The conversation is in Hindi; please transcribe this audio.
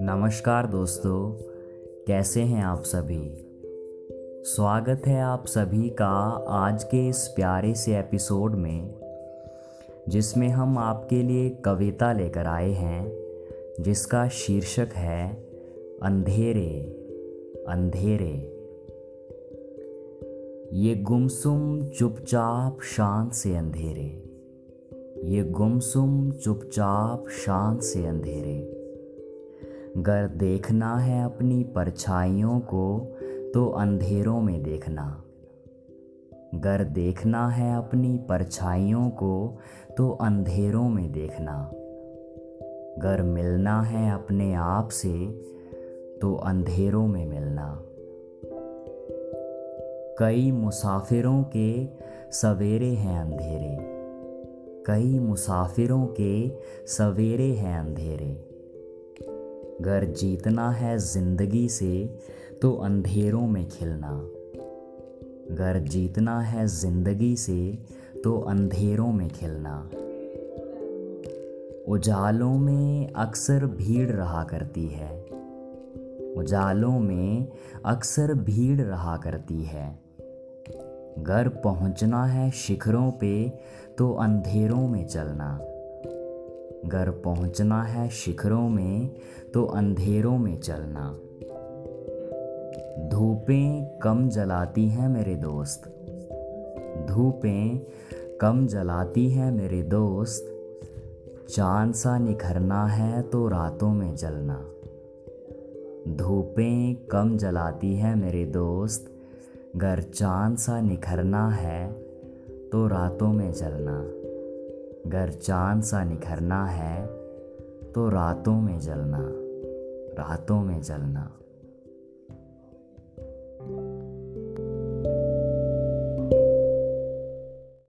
नमस्कार दोस्तों, कैसे हैं आप सभी? स्वागत है आप सभी का आज के इस प्यारे से एपिसोड में, जिसमें हम आपके लिए कविता लेकर आए हैं, जिसका शीर्षक है, अंधेरे अंधेरे। ये गुमसुम, चुपचाप, शांत से अंधेरे। ये गुमसुम चुपचाप शांत से अंधेरे। गर देखना है अपनी परछाइयों को तो अंधेरों में देखना। गर देखना है अपनी परछाइयों को तो अंधेरों में देखना। गर मिलना है अपने आप से तो अंधेरों में मिलना। कई मुसाफिरों के सवेरे हैं अंधेरे। कई मुसाफिरों के सवेरे हैं अंधेरे। गर जीतना है ज़िंदगी से तो अंधेरों में खिलना। गर जीतना है ज़िंदगी से तो अंधेरों में खिलना। उजालों में अक्सर भीड़ रहा करती है। उजालों में अक्सर भीड़ रहा करती है। घर पहुँचना है शिखरों पे तो अंधेरों में चलना। घर पहुँचना है शिखरों में तो अंधेरों में चलना। धूपें कम जलाती हैं मेरे दोस्त। धूपें कम जलाती हैं मेरे दोस्त। चाँद सा निखरना है तो रातों में जलना। धूपें कम जलाती हैं मेरे दोस्त। घर चाँद सा निखरना है तो रातों में जलना। घर चाँद सा निखरना है तो रातों में जलना। रातों में जलना।